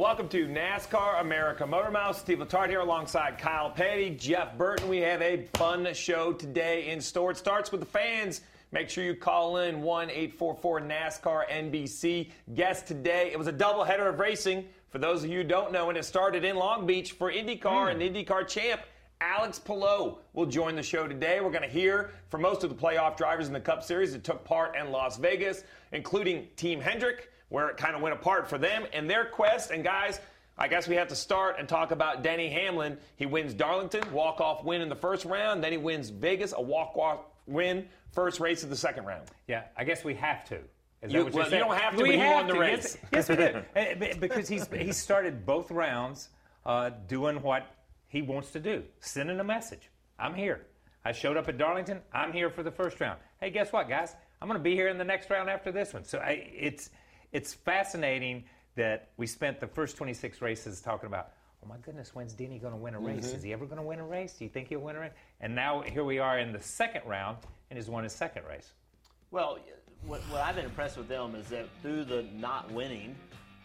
Welcome to NASCAR America MotorMouths. Steve Letarte here alongside Kyle Petty, Jeff Burton. We have a fun show today in store. It starts with the fans. Make sure you call in 1 844 NASCAR NBC. Guest today, it was a doubleheader of racing. For those of you who don't know, and it started in Long Beach for IndyCar and hmm. IndyCar champ. Alex Palou will join the show today. We're going to hear from most of the playoff drivers in the Cup Series that took part in Las Vegas, including Team Hendrick, where it kind of went apart for them and their quest. And guys, I guess we have to start and talk about Denny Hamlin. He wins Darlington, walk-off win in the first round. Then he wins Vegas, a walk-off win, first race of the second round. Yeah, I guess we have to. Is that You- what well, you don't have to, We have won the to. race. Yes, yes we do. Eh, because he's he started both rounds uh, doing what he wants to do, sending a message. I'm here. I showed up at Darlington. I'm here for the first round. Hey, guess what, guys? I'm going to be here in the next round after this one. So I, it's it's fascinating that we spent the first 26 races talking about. Oh my goodness, when's Denny going to win a race? Mm-hmm. Is he ever going to win a race? Do you think he'll win a race? And now here we are in the second round, and he's won his second race. Well, what, what I've been impressed with them is that through the not winning,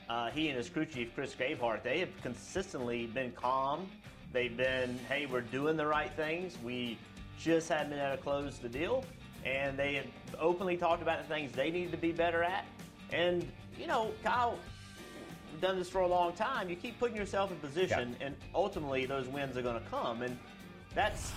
uh, he and his crew chief Chris Gabehart, they have consistently been calm. They've been, hey, we're doing the right things. We just haven't been able to close the deal, and they have openly talked about the things they need to be better at. And you know, Kyle, done this for a long time. You keep putting yourself in position, and ultimately those wins are going to come. And that's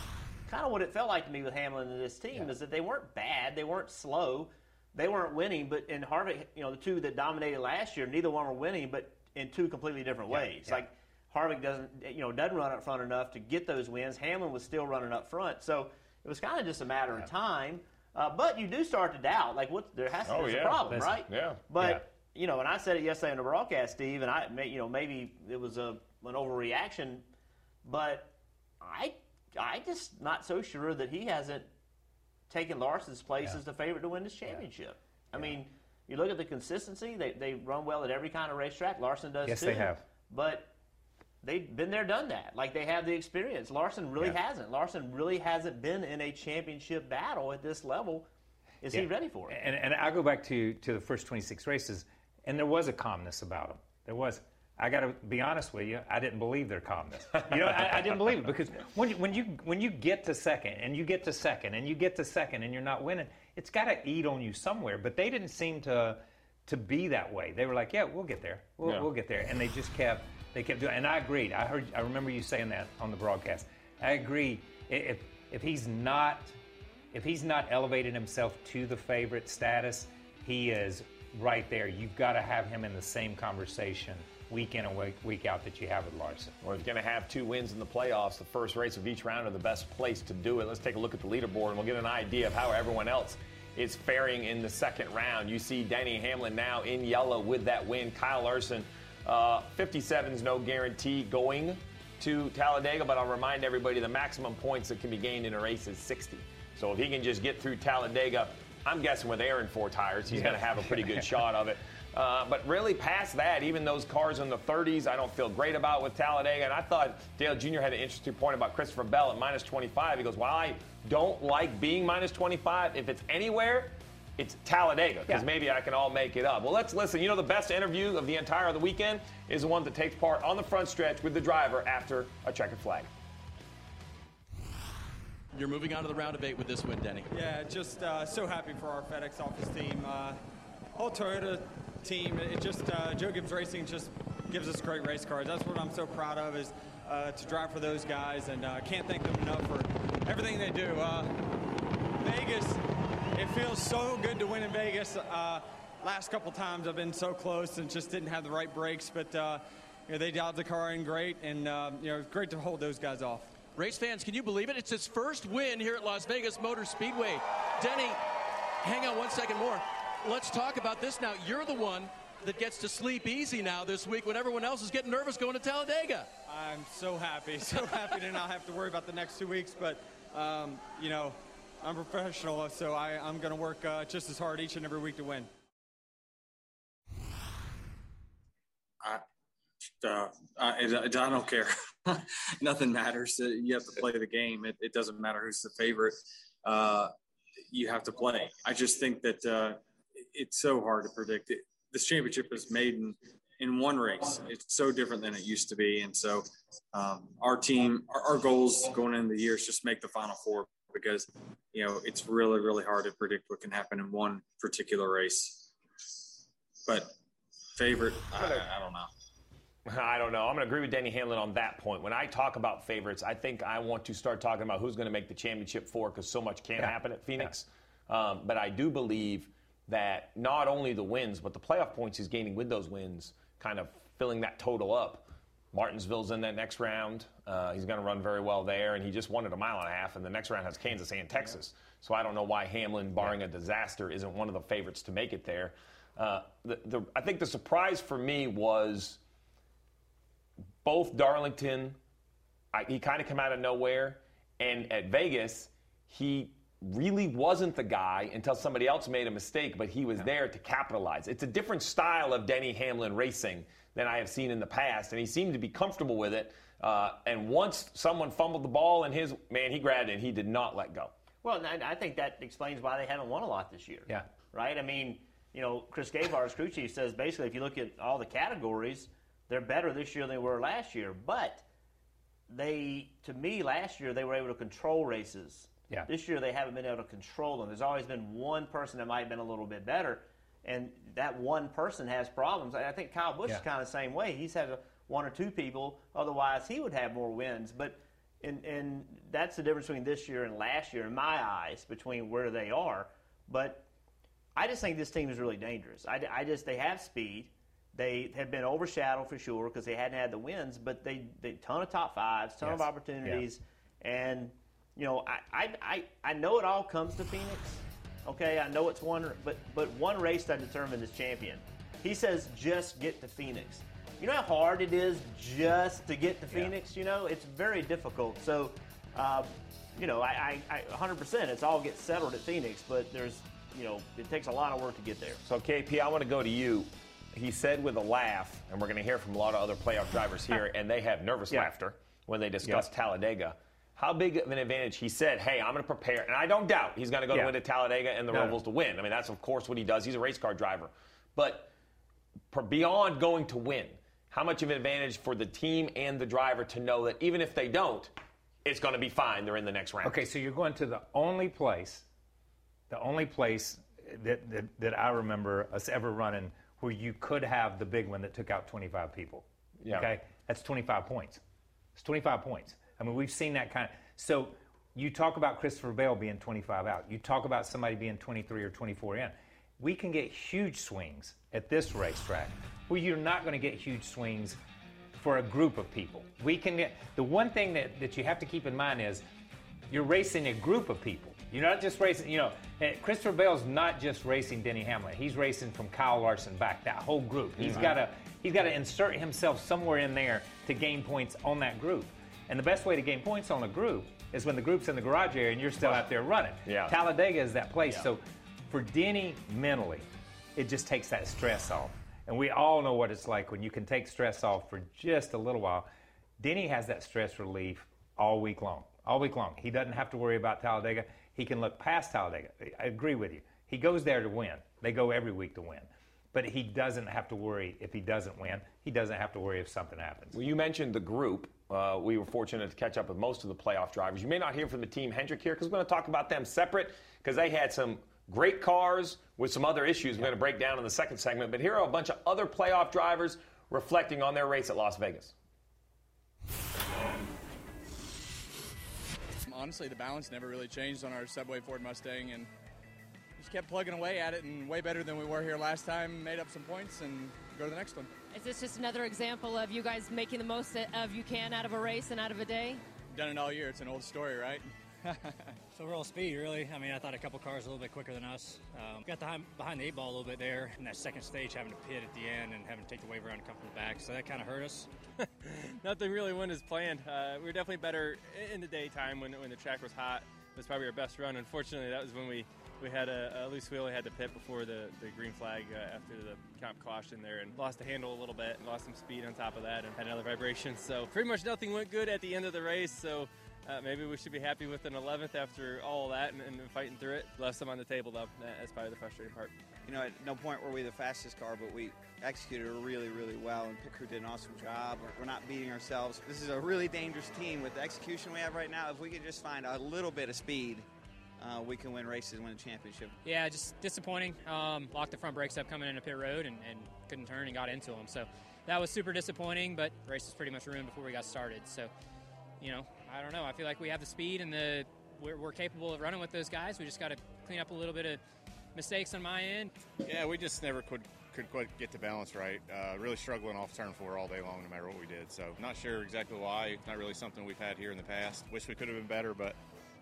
kind of what it felt like to me with Hamlin and this team is that they weren't bad, they weren't slow, they weren't winning. But in Harvick, you know, the two that dominated last year, neither one were winning, but in two completely different ways. yeah. Like Harvick doesn't, you know, doesn't run up front enough to get those wins. Hamlin was still running up front, so it was kind of just a matter of time. Uh, but you do start to doubt, like, what there has to Oh, there's yeah. a problem, That's- right? yeah. But you know, and I said it yesterday on the broadcast, Steve, and I, may- you know, maybe it was a an overreaction, but I, I just not so sure that he hasn't taken Larson's place as the favorite to win this championship. I mean, you look at the consistency; they they run well at every kind of racetrack. Larson does Yes, too. they have. But they've been there, done that. Like they have the experience. Larson really Yeah. hasn't. Larson really hasn't been in a championship battle at this level. Is he ready for it? And, and I'll go back to, to the first 26 races, and there was a calmness about them. There was. I got to be honest with you. I didn't believe their calmness. You know, I, I didn't believe it because when you, when you when you get to second and you get to second and you get to second and you're not winning, it's got to eat on you somewhere. But they didn't seem to to be that way. They were like, "Yeah, we'll get there. We'll, Yeah. we'll get there," and they just kept they kept doing. And I agreed. I heard. I remember you saying that on the broadcast. I agree. If if he's not if he's not elevated himself to the favorite status, he is right there. You've got to have him in the same conversation week in and week, week out that you have with Larson. We're going to have two wins in the playoffs. The first race of each round are the best place to do it. Let's take a look at the leaderboard and we'll get an idea of how everyone else is faring in the second round. You see Denny Hamlin now in yellow with that win. Kyle Larson, uh, 57 is no guarantee going to Talladega, but I'll remind everybody the maximum points that can be gained in a race is 60. So if he can just get through Talladega, I'm guessing with Aaron four tires, he's yeah. going to have a pretty good shot of it. Uh, but really, past that, even those cars in the 30s, I don't feel great about with Talladega. And I thought Dale Jr. had an interesting point about Christopher Bell at minus 25. He goes, Well, I don't like being minus 25. If it's anywhere, it's Talladega because yeah. maybe I can all make it up. Well, let's listen. You know, the best interview of the entire of the weekend is the one that takes part on the front stretch with the driver after a checkered flag. You're moving on to the round of eight with this win, Denny. Yeah, just uh, so happy for our FedEx office team. Uh, whole Toyota team. It just uh, Joe Gibbs Racing just gives us great race cars. That's what I'm so proud of is uh, to drive for those guys, and I uh, can't thank them enough for everything they do. Uh, Vegas, it feels so good to win in Vegas. Uh, last couple times I've been so close and just didn't have the right brakes, but uh, you know, they dialed the car in great, and you know, great to hold those guys off. Race fans, can you believe it? It's his first win here at Las Vegas Motor Speedway. Denny, hang on one second more let's talk about this now. You're the one that gets to sleep easy now this week when everyone else is getting nervous going to Talladega. I'm so happy, so happy to not have to worry about the next two weeks. But, um, you know, I'm professional, so I, am going to work uh, just as hard each and every week to win. I, uh, I, I, don't care. Nothing matters. You have to play the game. It, it doesn't matter who's the favorite. Uh, you have to play. I just think that uh, it's so hard to predict. It, this championship is made in, in one race. It's so different than it used to be. And so um, our team, our, our, goals going into the year is just make the final four because, you know, it's really, really hard to predict what can happen in one particular race. But favorite, I, I don't know. I don't know. I'm going to agree with Denny Hamlin on that point. When I talk about favorites, I think I want to start talking about who's going to make the championship four because so much can yeah. happen at Phoenix. Yeah. Um, but I do believe that not only the wins, but the playoff points he's gaining with those wins, kind of filling that total up. Martinsville's in that next round. Uh, he's going to run very well there, and he just won it a mile and a half. And the next round has Kansas and Texas. So I don't know why Hamlin, barring a disaster, isn't one of the favorites to make it there. Uh, the, the, I think the surprise for me was both Darlington. I, he kind of came out of nowhere, and at Vegas, he really wasn't the guy until somebody else made a mistake, but he was there to capitalize. It's a different style of Denny Hamlin racing than I have seen in the past, and he seemed to be comfortable with it. Uh, and once someone fumbled the ball in his man, he grabbed it and he did not let go. Well, I think that explains why they haven't won a lot this year. Yeah. Right? I mean, you know, Chris Gabehart's crew chief says basically if you look at all the categories, they're better this year than they were last year. But they, to me, last year they were able to control races yeah. This year they haven't been able to control them. There's always been one person that might have been a little bit better, and that one person has problems. I think Kyle Busch yeah. is kind of the same way. He's had a, one or two people. Otherwise, he would have more wins. But and and that's the difference between this year and last year, in my eyes, between where they are. But I just think this team is really dangerous. I, I just they have speed. They have been overshadowed for sure because they hadn't had the wins, but they they ton of top fives, ton yes. of opportunities, yeah. and you know, I, I, I, know it all comes to Phoenix. Okay, I know it's one, but but one race that determined this champion. He says just get to Phoenix. You know how hard it is just to get to Phoenix. Yeah. You know, it's very difficult. So, uh, you know, I, I, I 100%. It's all get settled at Phoenix, but there's, you know, it takes a lot of work to get there. So, KP, I want to go to you. He said with a laugh, and we're going to hear from a lot of other playoff drivers here, and they have nervous yeah. laughter when they discuss yeah. Talladega how big of an advantage he said, hey, I'm going to prepare. And I don't doubt he's going to go yeah. to win to Talladega and the no. Robles to win. I mean, that's, of course, what he does. He's a race car driver. But beyond going to win, how much of an advantage for the team and the driver to know that even if they don't, it's going to be fine. They're in the next round. Okay, so you're going to the only place, the only place that, that, that I remember us ever running where you could have the big one that took out 25 people. Yeah. Okay, that's 25 points. It's 25 points. I mean, we've seen that kind of. So you talk about Christopher Bell being 25 out. You talk about somebody being 23 or 24 in. we can get huge swings at this racetrack where you're not going to get huge swings for a group of people. We can get, the one thing that, that you have to keep in mind is you're racing a group of people. You're not just racing, you know, eh, Christopher Bell's not just racing Denny Hamlin. He's racing from Kyle Larson back, that whole group. He's got to he's got to insert himself somewhere in there to gain points on that group. And the best way to gain points on a group is when the group's in the garage area and you're still out there running. Yeah. Talladega is that place. So for Denny mentally, it just takes that stress off. And we all know what it's like when you can take stress off for just a little while. Denny has that stress relief all week long. All week long. He doesn't have to worry about Talladega. He can look past Talladega. I agree with you. He goes there to win. They go every week to win. But he doesn't have to worry if he doesn't win. He doesn't have to worry if something happens. Well, you mentioned the group. Uh, we were fortunate to catch up with most of the playoff drivers. You may not hear from the team Hendrick here because we're going to talk about them separate because they had some great cars with some other issues we're going to break down in the second segment. But here are a bunch of other playoff drivers reflecting on their race at Las Vegas. honestly, the balance never really changed on our Subway Ford Mustang, and just kept plugging away at it, and way better than we were here last time. Made up some points and go to the next one. Is this just another example of you guys making the most of you can out of a race and out of a day? Done it all year. It's an old story, right? So overall speed, really. I mean, I thought a couple cars a little bit quicker than us. Um, got the, behind the eight ball a little bit there in that second stage, having to pit at the end and having to take the wave around and come from the back. So that kind of hurt us. Nothing really went as planned. Uh, we were definitely better in the daytime when, when the track was hot. It was probably our best run. Unfortunately, that was when we, we had a, a loose wheel. We had to pit before the, the green flag uh, after the comp caution there and lost the handle a little bit and lost some speed on top of that and had another vibration. So pretty much nothing went good at the end of the race. So uh, maybe we should be happy with an 11th after all that and, and fighting through it. Left some on the table though. That's probably the frustrating part. You know, at no point were we the fastest car, but we executed really, really well, and pit crew did an awesome job. We're, we're not beating ourselves. This is a really dangerous team with the execution we have right now. If we could just find a little bit of speed, uh, we can win races and win a championship. Yeah, just disappointing. Um, locked the front brakes up coming into pit road and, and couldn't turn and got into them. So that was super disappointing, but race was pretty much ruined before we got started. So, you know, I don't know. I feel like we have the speed and the we're, we're capable of running with those guys. We just got to clean up a little bit of mistakes on my end. Yeah, we just never could could quite get the balance right. Uh, really struggling off turn four all day long, no matter what we did. So not sure exactly why. Not really something we've had here in the past. Wish we could have been better, but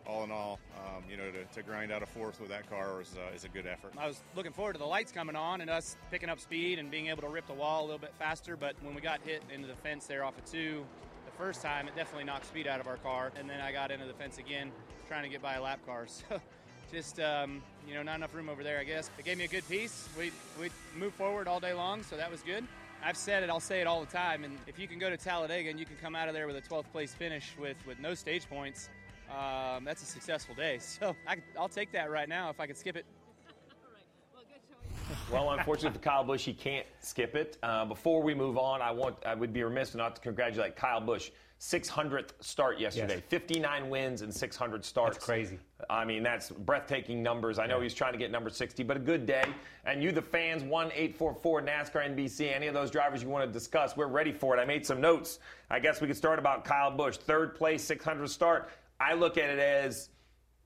all in all, um, you know, to, to, grind out a fourth with that car is, uh, is a good effort. I was looking forward to the lights coming on and us picking up speed and being able to rip the wall a little bit faster. But when we got hit into the fence there off of two, the first time, it definitely knocked speed out of our car. And then I got into the fence again, trying to get by a lap car. So just um, you know, not enough room over there, I guess. It gave me a good piece. We we moved forward all day long, so that was good. I've said it, I'll say it all the time. And if you can go to Talladega and you can come out of there with a 12th place finish with with no stage points, um, that's a successful day. So I, will take that right now if I could skip it. well, unfortunately for Kyle Busch, he can't skip it. Uh, before we move on, I want I would be remiss not to congratulate Kyle Busch. 600th start yesterday. Yes. 59 wins and 600 starts. That's crazy. I mean, that's breathtaking numbers. I know yeah. he's trying to get number 60, but a good day. And you, the fans, 1 844 NASCAR NBC, any of those drivers you want to discuss, we're ready for it. I made some notes. I guess we could start about Kyle Busch. Third place, 600 start. I look at it as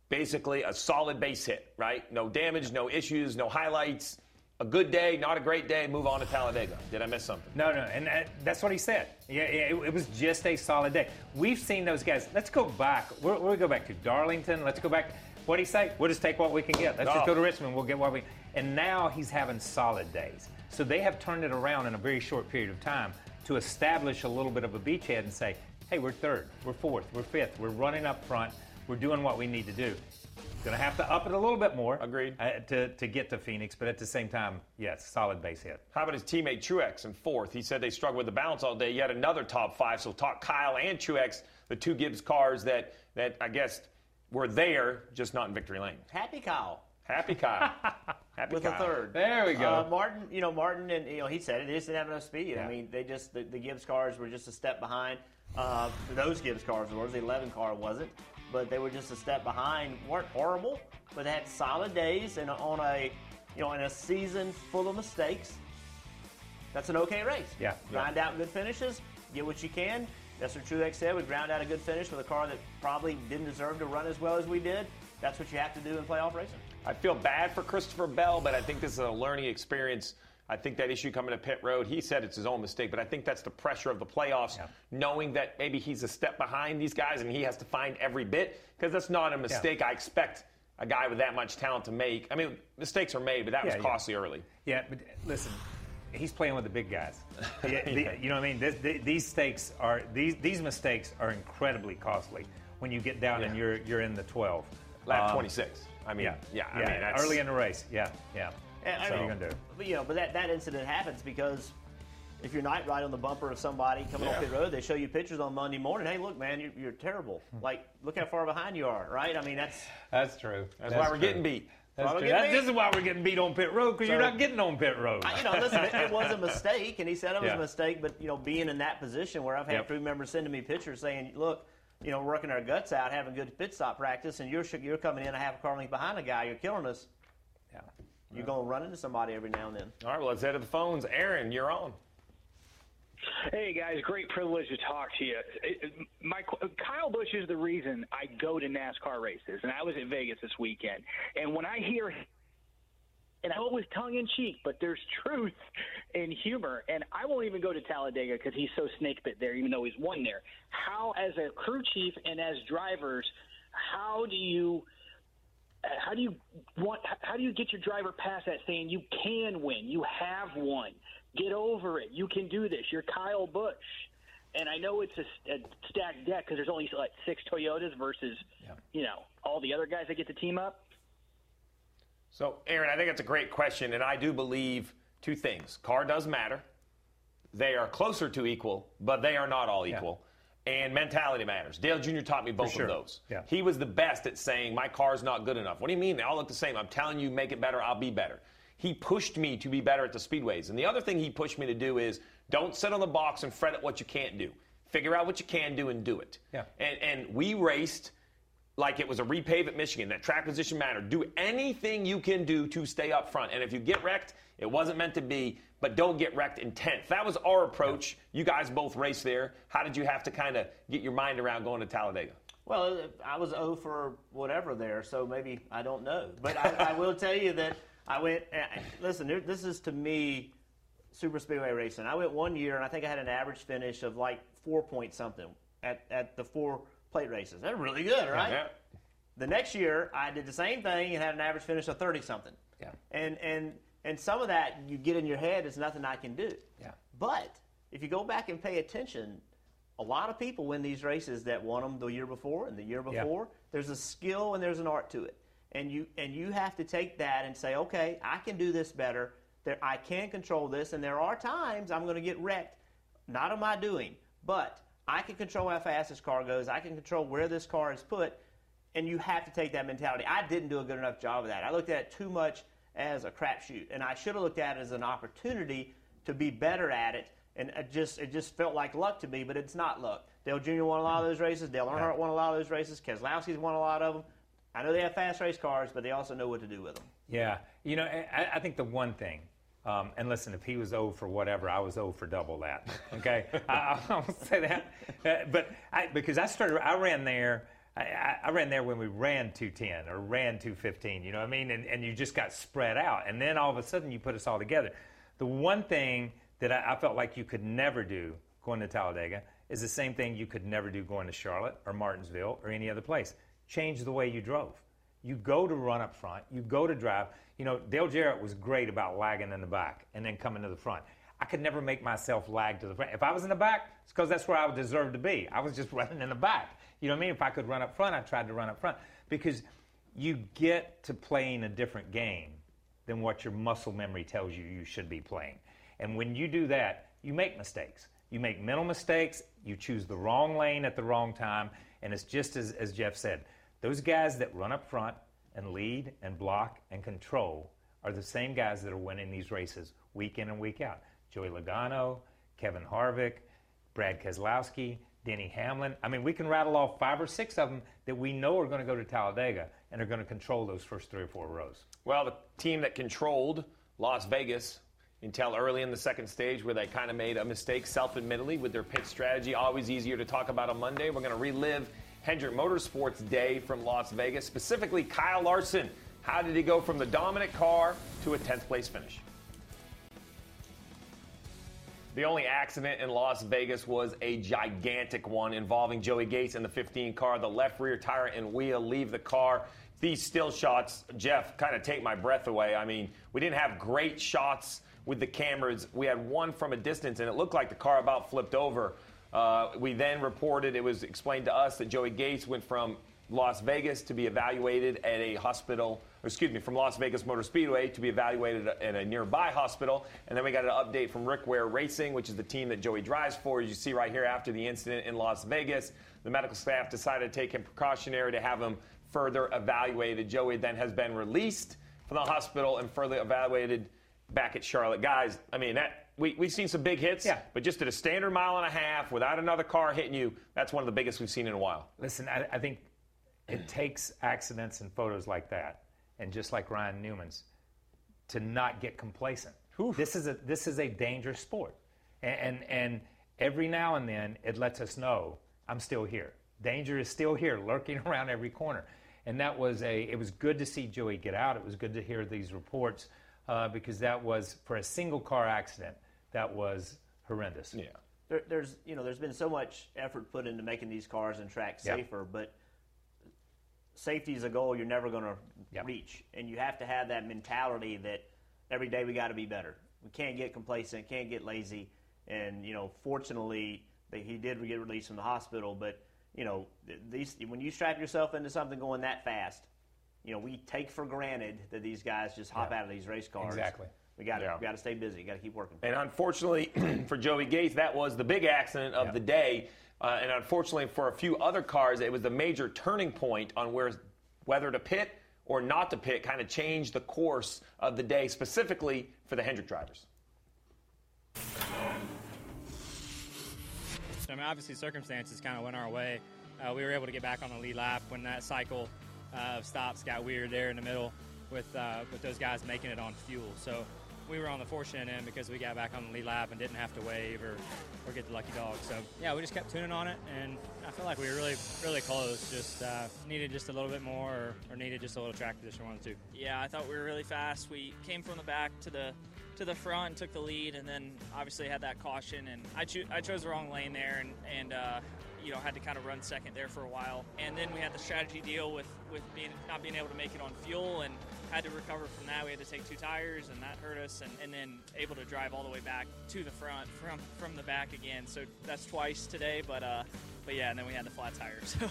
basically a solid base hit, right? No damage, no issues, no highlights a good day, not a great day, move on to Talladega. Did I miss something? No, no, and that, that's what he said. Yeah, it, it, was just a solid day. We've seen those guys. Let's go back. We'll, we'll go back to Darlington. Let's go back. What did he say? We'll just take what we can get. Let's just go oh. to Richmond. We'll get what we. And now he's having solid days. So they have turned it around in a very short period of time to establish a little bit of a beachhead and say, hey, we're third, we're fourth, we're fifth, we're running up front, we're doing what we need to do. Going to have to up it a little bit more. Agreed. Uh, to, to get to Phoenix, but at the same time, yes, solid base hit. How about his teammate Truex in fourth? He said they struggled with the balance all day. Yet another top five. So talk Kyle and Truex, the two Gibbs cars that that I guess were there, just not in victory lane. Happy Kyle. Happy Kyle. Happy Kyle. with Kyle. a third. There we go. Uh, Martin, you know Martin, and you know he said it. They just didn't have enough speed. Yeah. I mean, they just the, the Gibbs cars were just a step behind. Uh, those Gibbs cars were. The 11 car wasn't but they were just a step behind. weren't horrible, but they had solid days, and on a you know in a season full of mistakes, that's an okay race. Yeah. Grind yeah. out good finishes, get what you can. That's what Truex said. We ground out a good finish with a car that probably didn't deserve to run as well as we did. That's what you have to do in playoff racing. I feel bad for Christopher Bell, but I think this is a learning experience. I think that issue coming to pit road, he said it's his own mistake, but I think that's the pressure of the playoffs, knowing that maybe he's a step behind these guys and he has to find every bit, because that's not a mistake I expect a guy with that much talent to make. I mean, mistakes are made, but that was Yeah, yeah. costly early. Yeah, but listen, he's playing with the big guys. Yeah, the- you know what I mean? The- these stakes are these these mistakes are incredibly costly when you get down and you're you're in the 12. Lap Um, 26. I mean, yeah, yeah, I yeah, mean, that's- early in the race. Yeah, yeah. And, I so mean, you're gonna do. But, you know, but that, that incident happens because if you're night right on the bumper of somebody coming Yeah. off pit road, they show you pictures on Monday morning. Hey, look, man, you're, you're terrible. like, look how far behind you are, right? I mean, that's That's true. That's why we're getting beat. That's true. getting That- beat. this is why we're getting beat on pit road because you're not getting on pit road. I, you know, listen, it, it was a mistake, and he said it was Yeah. a mistake. But you know, being in that position where I've had Yep. crew members sending me pictures saying, "Look, you know, working our guts out, having good pit stop practice, and you're you're coming in a half a car length behind a guy, you're killing us." Yeah, you're gonna run into somebody every now and then. All right, well, let's head to the phones. Aaron, you're on. Hey guys, great privilege to talk to you. It- it- My Kyle Busch is the reason I go to NASCAR races, and I was at Vegas this weekend. And when I hear, and I know it was tongue in cheek, but there's truth and humor. And I won't even go to Talladega because he's so snake bit there, even though he's won there. How, as a crew chief and as drivers, how do you? How do you want? How do you get your driver past that, saying you can win, you have won, get over it, you can do this. You're Kyle Busch, and I know it's a, a stacked deck because there's only like six Toyotas versus, you know, all the other guys that get to team up. So, Aaron, I think it's a great question, and I do believe two things. Car does matter. They are closer to equal, but they are not all equal. And mentality matters. Dale Jr. taught me both sure. of those. Yeah. He was the best at saying, My car's not good enough. What do you mean? They all look the same. I'm telling you, make it better, I'll be better. He pushed me to be better at the speedways. And the other thing he pushed me to do is don't sit on the box and fret at what you can't do. Figure out what you can do and do it. Yeah. And, and we raced like it was a repave at Michigan. That track position mattered. Do anything you can do to stay up front. And if you get wrecked, it wasn't meant to be, but don't get wrecked in 10th. That was our approach. You guys both raced there. How did you have to kind of get your mind around going to Talladega? Well, I was O for whatever there, so maybe I don't know. But I, I will tell you that I went. uh, Listen, this is to me super speedway racing. I went one year, and I think I had an average finish of like four point something at, at the four plate races. That's really good, right? Yeah. The next year, I did the same thing and had an average finish of thirty something. Yeah. And and and some of that you get in your head is nothing I can do. Yeah. But if you go back and pay attention, a lot of people win these races that won them the year before and the year Yeah. before. There's a skill and there's an art to it, and you and you have to take that and say, okay, I can do this better. There, I can control this, and there are times I'm going to get wrecked. Not of my doing, but I can control how fast this car goes. I can control where this car is put, and you have to take that mentality. I didn't do a good enough job of that. I looked at it too much as a crapshoot, and I should have looked at it as an opportunity to be better at it. And it just it just felt like luck to me, but it's not luck. Dale Jr. won a lot of those races. Dale Earnhardt won a lot of those races. Keselowski's won a lot of them. I know they have fast race cars, but they also know what to do with them. Yeah, you know, I, I think the one thing, um, and listen, if he was O for whatever, I was O for double that. Okay, I, I won't say that, uh, but I, because I started, I ran there. I, I- ran there when we ran 210 or ran 215. You know what I mean? And, and you just got spread out, and then all of a sudden you put us all together. The one thing that I, I felt like you could never do going to Talladega is the same thing you could never do going to Charlotte or Martinsville or any other place. Change the way you drove. You go to run up front. You go to drive. You know, Dale Jarrett was great about lagging in the back and then coming to the front. I could never make myself lag to the front. If I was in the back, it's because that's where I deserved to be. I was just running in the back. You know what I mean? If I could run up front, I tried to run up front because you get to playing a different game than what your muscle memory tells you you should be playing. And when you do that, you make mistakes. You make mental mistakes, you choose the wrong lane at the wrong time, and it's just as, as Jeff said those guys that run up front and lead and block and control are the same guys that are winning these races week in and week out. Joey Logano, Kevin Harvick, Brad Keselowski, Denny Hamlin. I mean, we can rattle off five or six of them that we know are going to go to Talladega and are going to control those first three or four rows. Well, the team that controlled Las Vegas until early in the second stage, where they kind of made a mistake, self admittedly, with their pit strategy. Always easier to talk about on Monday. We're going to relive Hendrick Motorsports Day from Las Vegas, specifically Kyle Larson How did he go from the dominant car to a 10th place finish? The only accident in Las Vegas was a gigantic one involving Joey Gase in the 15 car. The left rear tire and wheel leave the car. These still shots, Jeff, kind of take my breath away. I mean, we didn't have great shots with the cameras. We had one from a distance, and it looked like the car about flipped over. Uh, we then reported, it was explained to us that Joey Gase went from Las Vegas to be evaluated at a hospital, or excuse me, from Las Vegas Motor Speedway to be evaluated at a nearby hospital. And then we got an update from Rick Ware Racing, which is the team that Joey drives for. As you see right here after the incident in Las Vegas, the medical staff decided to take him precautionary to have him further evaluated. Joey then has been released from the hospital and further evaluated back at Charlotte. Guys, I mean, that we, we've seen some big hits, Yeah. but just at a standard mile and a half without another car hitting you, that's one of the biggest we've seen in a while. Listen, I, I think it takes accidents and photos like that, and just like Ryan Newman's, to not get complacent. This is a this is a dangerous sport, and, and and every now and then it lets us know I'm still here. Danger is still here, lurking around every corner. And that was a. It was good to see Joey get out. It was good to hear these reports uh, because that was for a single car accident. That was horrendous. Yeah. There, there's you know there's been so much effort put into making these cars and tracks Yeah. safer, but safety is a goal you're never going to reach, and you have to have that mentality that every day we got to be better. We can't get complacent, can't get lazy, and you know fortunately that he did get released from the hospital, but you know these when you strap yourself into something going that fast. You know, we take for granted that these guys just hop out of these race cars. Exactly. We got to Yeah. we got to stay busy. Got to keep working. And unfortunately for Joey Gase, that was the big accident of the day. Uh, and unfortunately for a few other cars, it was the major turning point on where whether to pit or not to pit kind of changed the course of the day, specifically for the Hendrick drivers. So, I mean, obviously, circumstances kind of went our way. Uh, we were able to get back on the lead lap when that cycle uh, of stops got weird there in the middle with uh, with those guys making it on fuel. So we were on the fortunate end because we got back on the lead lap and didn't have to wave or, or get the lucky dog. So yeah, we just kept tuning on it, and I feel like we were really really close. Just uh, needed just a little bit more, or, or needed just a little track position one or two. Yeah, I thought we were really fast. We came from the back to the to the front and took the lead, and then obviously had that caution. And I, cho- I chose the wrong lane there, and and uh, you know had to kind of run second there for a while. And then we had the strategy deal with with being not being able to make it on fuel, and had to recover from that. We had to take two tires, and that hurt us. And, and then able to drive all the way back to the front from from the back again. So that's twice today, but. Uh, but yeah, and then we had the flat tires.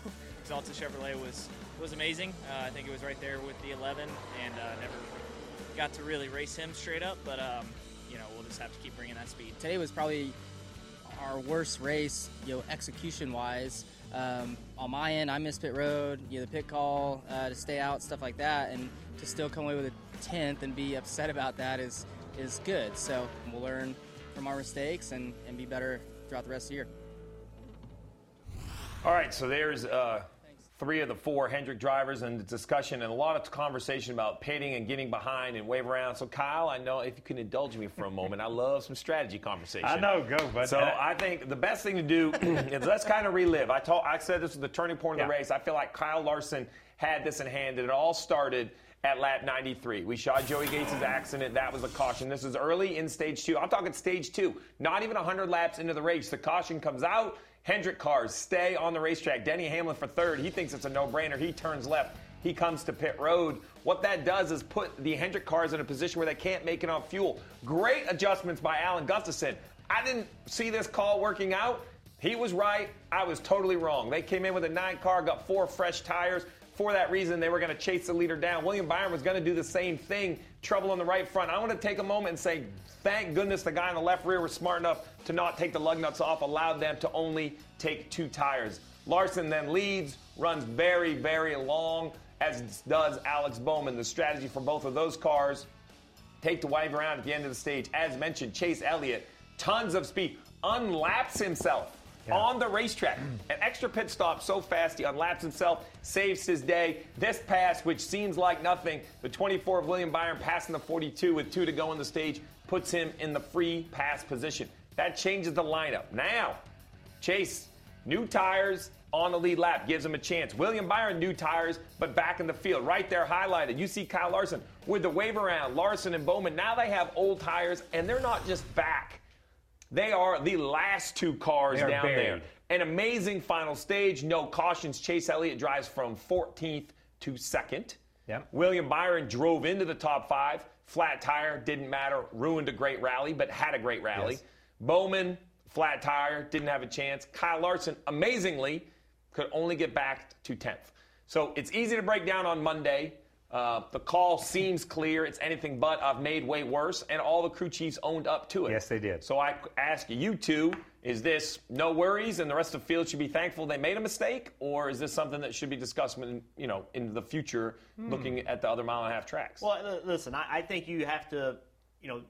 So Axalta Chevrolet was was amazing. Uh, I think it was right there with the 11, and uh, never got to really race him straight up. But um, you know, we'll just have to keep bringing that speed. Today was probably our worst race, you know, execution wise. Um, on my end, I missed pit road, you know, the pit call uh, to stay out, stuff like that, and to still come away with a tenth and be upset about that is is good. So we'll learn from our mistakes and, and be better throughout the rest of the year. All right, so there's uh, three of the four Hendrick drivers and the discussion and a lot of conversation about pitting and getting behind and wave around. So, Kyle, I know if you can indulge me for a moment, I love some strategy conversation. I know, go, bud. So I think the best thing to do is let's kind of relive. I told, I said this was the turning point of the Yeah. race. I feel like Kyle Larson had this in hand, and it all started at lap 93. We shot Joey Gase' accident. That was a caution. This is early in stage two. I'm talking stage two. Not even 100 laps into the race. The caution comes out. Hendrick cars stay on the racetrack. Denny Hamlin for third. He thinks it's a no-brainer. He turns left. He comes to pit road. What that does is put the Hendrick cars in a position where they can't make it on fuel. Great adjustments by Alan Gustafson. I didn't see this call working out. He was right. I was totally wrong. They came in with a nine car, got four fresh tires. For that reason, they were going to chase the leader down. William Byron was going to do the same thing. Trouble on the right front. I want to take a moment and say, thank goodness the guy in the left rear was smart enough to not take the lug nuts off, allowed them to only take two tires. Larson then leads, runs very, very long, as does Alex Bowman. The strategy for both of those cars take the wave around at the end of the stage. As mentioned, Chase Elliott, tons of speed, unlaps himself on the racetrack. An extra pit stop so fast he unlaps himself, saves his day. This pass, which seems like nothing, the 24 of William Byron passing the 42 with two to go on the stage, puts him in the free pass position. That changes the lineup. Now, Chase New tires on the lead lap gives him a chance. William Byron, new tires, but back in the field. Right there highlighted. You see Kyle Larson with the wave around. Larson and Bowman, now they have old tires, and they're not just back. They are the last two cars down buried. there. An amazing final stage. No cautions. Chase Elliott drives from 14th to second. Yep. William Byron drove into the top five. Flat tire, didn't matter. Ruined a great rally, but had a great rally. Yes. Bowman, flat tire, didn't have a chance. Kyle Larson, amazingly, could only get back to 10th. So it's easy to break down on Monday. Uh, the call seems clear. It's anything but. I've made way worse, and all the crew chiefs owned up to it. Yes, they did. So I ask you, you two, is this no worries, and the rest of the field should be thankful they made a mistake, or is this something that should be discussed, in, you know, in the future, Hmm. looking at the other mile and a half tracks? Well, listen, I, I think you have to, you know,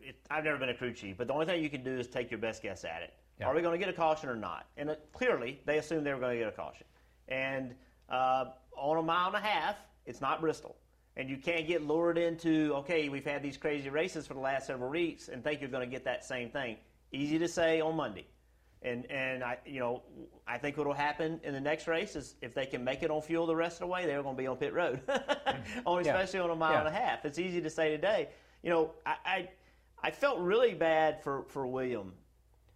it, I've never been a crew chief, but the only thing you can do is take your best guess at it. Are we going to get a caution or not? And uh, clearly, they assumed they were going to get a caution. And uh, on a mile and a half, it's not Bristol. And you can't get lured into, okay, we've had these crazy races for the last several weeks and think you're going to get that same thing. Easy to say on Monday. And, and I, you know, I think what will happen in the next race is if they can make it on fuel the rest of the way, they're going to be on pit road, on, Yeah. especially on a mile Yeah. and a half. It's easy to say today. You know, I, I, I felt really bad for, for William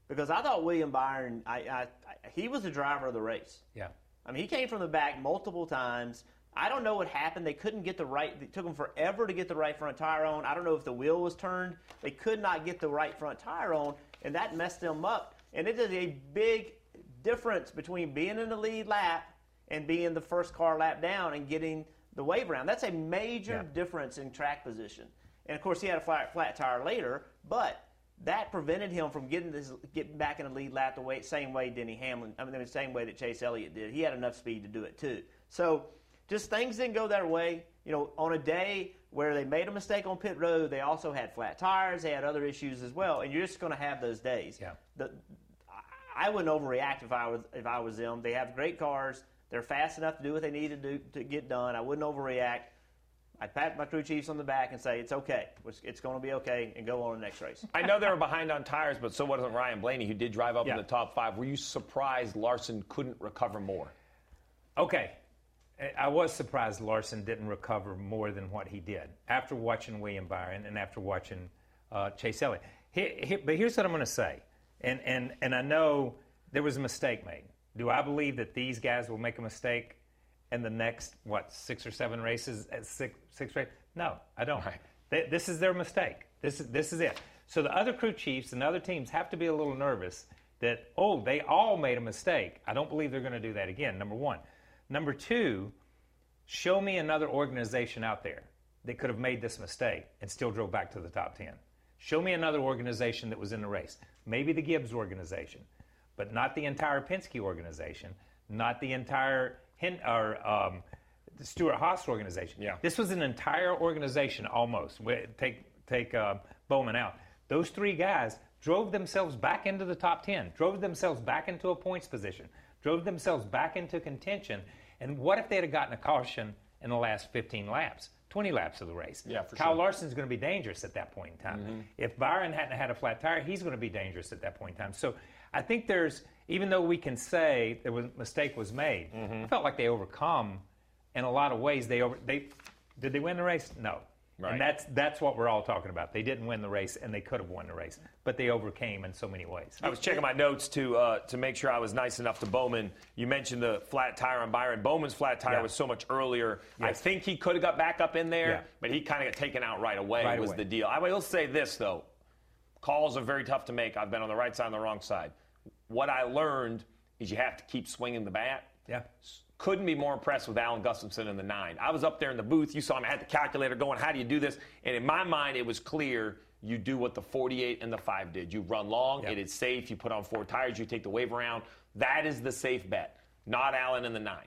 because I thought William Byron, I, I, I, he was the driver of the race. Yeah. I mean, he came from the back multiple times. I don't know what happened. They couldn't get the right. It took them forever to get the right front tire on. I don't know if the wheel was turned. They could not get the right front tire on, and that messed them up. And it is a big difference between being in the lead lap and being the first car lap down and getting the wave around. That's a major difference in track position. And of course, he had a flat, flat tire later, but that prevented him from getting this, getting back in the lead lap the way, same way Denny Hamlin. I mean, the same way that Chase Elliott did. He had enough speed to do it too. So, just things didn't go their way. You know, on a day where they made a mistake on pit road, they also had flat tires. They had other issues as well, and you're just going to have those days. Yeah. The, I wouldn't overreact if I was if I was them. They have great cars. They're fast enough to do what they need to do to get done. I wouldn't overreact. I'd pat my crew chiefs on the back and say it's okay. It's, it's going to be okay, and go on the next race. I know they were behind on tires, but so wasn't Ryan Blaney, who did drive up Yeah. in the top five. Were you surprised Larson couldn't recover more? Okay. I- was surprised Larson didn't recover more than what he did after watching William Byron and after watching uh, Chase Elliott. Here, here, but here's what I'm going to say, and, and, and I know there was a mistake made. Do I believe that these guys will make a mistake in the next, what, six or seven races, at six, six races? No, I don't. They, this is their mistake. This is, this is it. So the other crew chiefs and other teams have to be a little nervous that, oh, they all made a mistake. I don't believe they're going to do that again, number one. Number two, show me another organization out there that could have made this mistake and still drove back to the top 10. Show me another organization that was in the race. Maybe the Gibbs organization, but not the entire Penske organization, not the entire Hen- or, um, the Stewart-Haas organization. Yeah. This was an entire organization almost. Take, take uh, Bowman out. Those three guys drove themselves back into the top 10, drove themselves back into a points position, drove themselves back into contention. And what if they'd have gotten a caution in the last 15 laps, 20 laps of the race? Yeah, for Kyle sure. Mm-hmm. Larson's going to be dangerous at that point in time. If Byron hadn't had a flat tire, he's going to be dangerous at that point in time. So I think there's, even though we can say there was mistake was made, Mm-hmm. I felt like they overcome in a lot of ways. They over they did they win the race? No. Right. And that's that's what we're all talking about. They didn't win the race, and they could have won the race, but they overcame in so many ways. I was checking my notes to uh, to make sure I was nice enough to Bowman. You mentioned the flat tire on Byron. Bowman's flat tire Yeah. was so much earlier. I think he could have got back up in there, Yeah. but he kind of got taken out right away. Right was away. the deal. I will say this though: calls are very tough to make. I've been on the right side and the wrong side. What I learned is you have to keep swinging the bat. Yeah. Couldn't be more impressed with Alan Gustafson in the nine. I was up there in the booth. You saw him. I had the calculator going. How do you do this? And in my mind, it was clear. You do what the 48 and the 5 did. You run long. It is safe. You put on four tires. You take the wave around. That is the safe bet. Not Alan in the nine.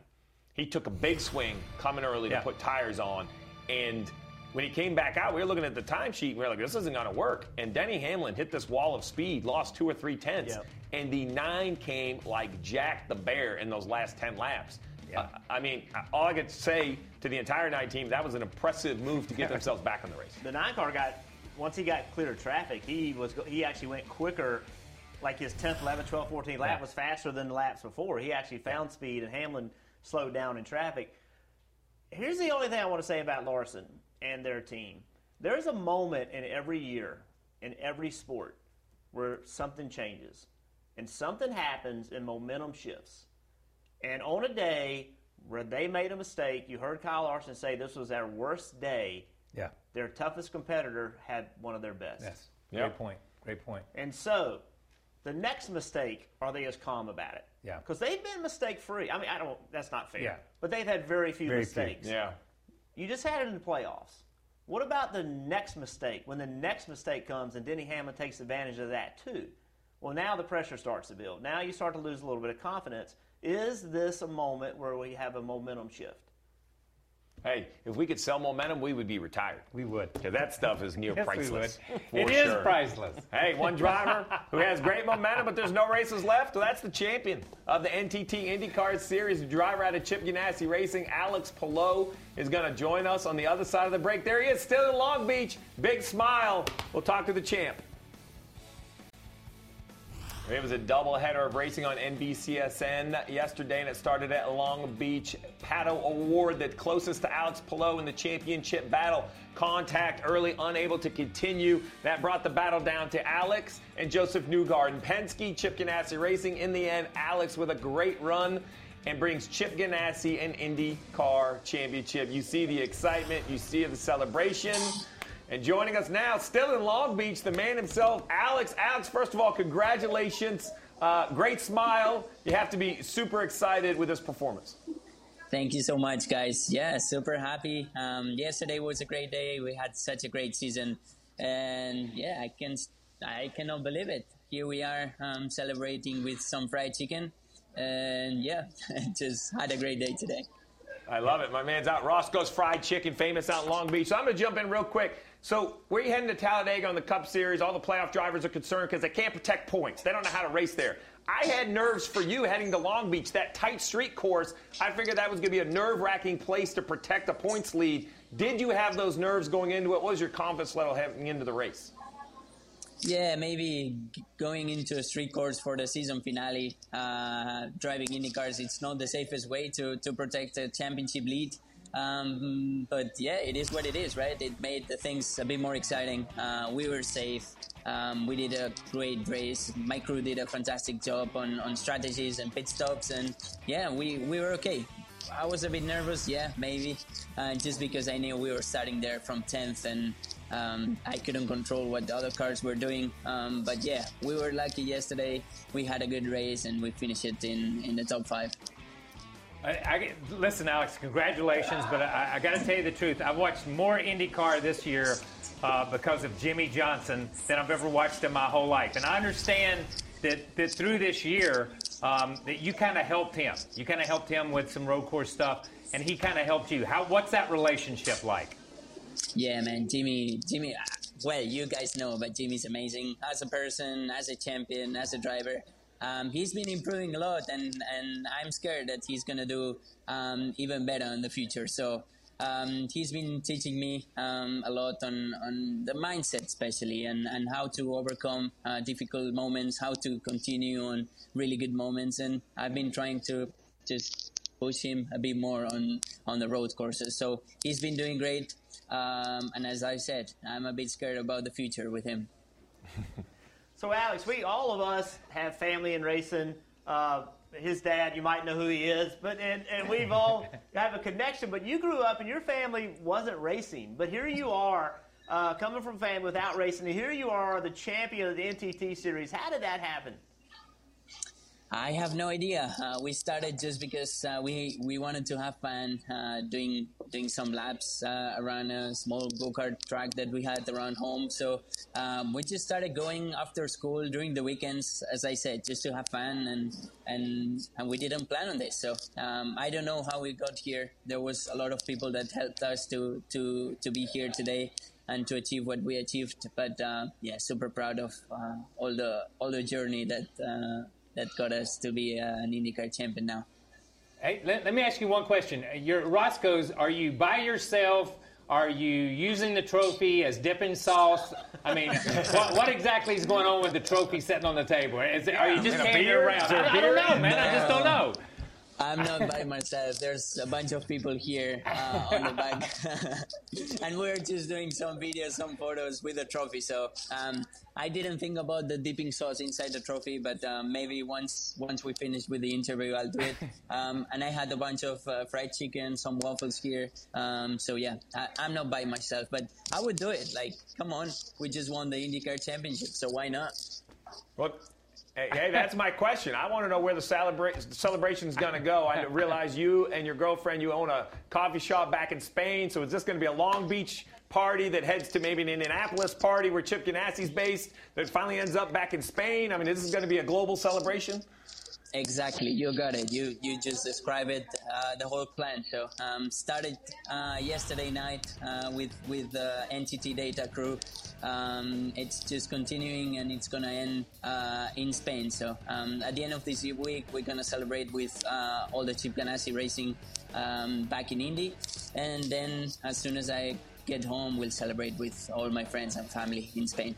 He took a big swing coming early to put tires on. And when he came back out, we were looking at the timesheet. and We were like, this isn't going to work. And Denny Hamlin hit this wall of speed, lost two or three tenths. Yep. And the nine came like Jack the Bear in those last 10 laps. Yeah. I, I mean, all I could say to the entire nine team, that was an impressive move to get themselves back in the race. The nine car got once he got clear of traffic, he was he actually went quicker like his 10th, 11th, 12th, 14th lap was faster than the laps before. He actually found speed, and Hamlin slowed down in traffic. Here's the only thing I want to say about Larson and their team. There's a moment in every year, in every sport, where something changes. And something happens and momentum shifts. And on a day where they made a mistake, you heard Kyle Larson say this was their worst day. Yeah. Their toughest competitor had one of their best. Yes. Great point. Great point. And so, the next mistake, are they as calm about it? Yeah. Because they've been mistake free. I mean, I don't. That's not fair. Yeah. But they've had very few Very few. mistakes. Yeah. You just had it in the playoffs. What about the next mistake? When the next mistake comes and Denny Hamlin takes advantage of that too. Well, now the pressure starts to build. Now you start to lose a little bit of confidence. Is this a moment where we have a momentum shift? Hey, if we could sell momentum, we would be retired. We would. Because that stuff is near Yes, we priceless. It is sure. priceless. Hey, one driver who has great momentum, but there's no races left. Well, that's the champion of the NTT IndyCar Series. The driver out of Chip Ganassi Racing, Alex Palou, is going to join us on the other side of the break. There he is, still in Long Beach. Big smile. We'll talk to the champ. It was a doubleheader of racing on NBCSN yesterday, and it started at Long Beach. Pato O'Ward, the closest to Alex Palou in the championship battle. Contact early, unable to continue. That brought the battle down to Alex and Joseph Newgarden. Penske, Chip Ganassi Racing. In the end, Alex with a great run and brings Chip Ganassi an IndyCar championship. You see the excitement, you see the celebration. And joining us now, still in Long Beach, the man himself, Alex. Alex, first of all, congratulations. Uh, great smile. You have to be super excited with this performance. Thank you so much, guys. Yeah, super happy. Um, yesterday was a great day. We had such a great season, and yeah, I can I cannot believe it. Here we are um, celebrating with some fried chicken, and yeah, just had a great day today. I love it. My man's out. Roscoe's Fried Chicken, famous out in Long Beach. So I'm going to jump in real quick. So we're heading to Talladega on the Cup Series. All the playoff drivers are concerned because they can't protect points. They don't know how to race there. I had nerves for you heading to Long Beach, that tight street course. I figured that was going to be a nerve wracking place to protect a points lead. Did you have those nerves going into it? What was your confidence level heading into the race? Yeah, maybe going into a street course for the season finale, uh, driving IndyCars, it's not the safest way to, to protect a championship lead. Um, but yeah, it is what it is, right? It made the things a bit more exciting. Uh, we were safe. Um, we did a great race. My crew did a fantastic job on, on strategies and pit stops, and yeah, we, we were okay. I was a bit nervous, yeah, maybe, uh, just because I knew we were starting there from 10th and um, I couldn't control what the other cars were doing. Um, but yeah, we were lucky yesterday. We had a good race and we finished it in, in the top five. I, I, listen, Alex, congratulations, but I, I got to tell you the truth. I've watched more IndyCar this year uh, because of Jimmie Johnson than I've ever watched in my whole life. And I understand that, that through this year, um, that you kind of helped him. You kind of helped him with some road course stuff, and he kind of helped you. How? What's that relationship like? Yeah, man, Jimmie, Jimmie. Well, you guys know, but Jimmie's amazing as a person, as a champion, as a driver. Um, he's been improving a lot, and, and I'm scared that he's gonna do um, even better in the future. So um, he's been teaching me um, a lot on, on the mindset, especially, and, and how to overcome uh, difficult moments, how to continue on really good moments, and I've been trying to just push him a bit more on on the road courses. So he's been doing great. Um, and as I said, I'm a bit scared about the future with him. So, Alex, we all of us have family in racing. Uh, his dad, you might know who he is, but and, and we've all have a connection. But you grew up and your family wasn't racing, but here you are uh, coming from family without racing, and here you are, the champion of the NTT series. How did that happen? I have no idea. Uh, we started just because uh, we we wanted to have fun uh, doing doing some laps uh, around a small go kart track that we had around home. So um, we just started going after school during the weekends, as I said, just to have fun and and and we didn't plan on this. So um, I don't know how we got here. There was a lot of people that helped us to to to be here today and to achieve what we achieved. But uh, yeah, super proud of uh, all the all the journey that uh, that got us to be uh, an IndyCar champion now. Hey, let, let me ask you one question. Your Roscoe's, are you by yourself, Are you using the trophy as dipping sauce? I mean, what, what exactly is going on with the trophy sitting on the table? Is it, are you just In a carrying it around? Is there a I, I don't know, man. I just don't know. I'm not by myself. There's a bunch of people here uh, on the back, and we're just doing some videos, some photos with the trophy. So um, I didn't think about the dipping sauce inside the trophy, but um, maybe once once we finish with the interview, I'll do it. Um, and I had a bunch of uh, fried chicken, some waffles here. Um, so yeah, I, I'm not by myself, but I would do it. Like, come on, we just won the IndyCar Championship, so why not? Well, hey, hey, that's my question. I want to know where the celebra- celebration's going to go. I realize you and your girlfriend, you own a coffee shop back in Spain. So is this going to be a Long Beach party that heads to maybe an Indianapolis party where Chip Ganassi's based that finally ends up back in Spain? I mean, this is going to be a global celebration? Exactly, you got it. You you just described it, uh, the whole plan. So um, started uh, yesterday night uh, with with the NTT Data crew. Um, it's just continuing, and it's gonna end uh, in Spain. So um, at the end of this week, we're gonna celebrate with uh, all the Chip Ganassi racing um, back in Indy, and then as soon as I get home, we'll celebrate with all my friends and family in Spain.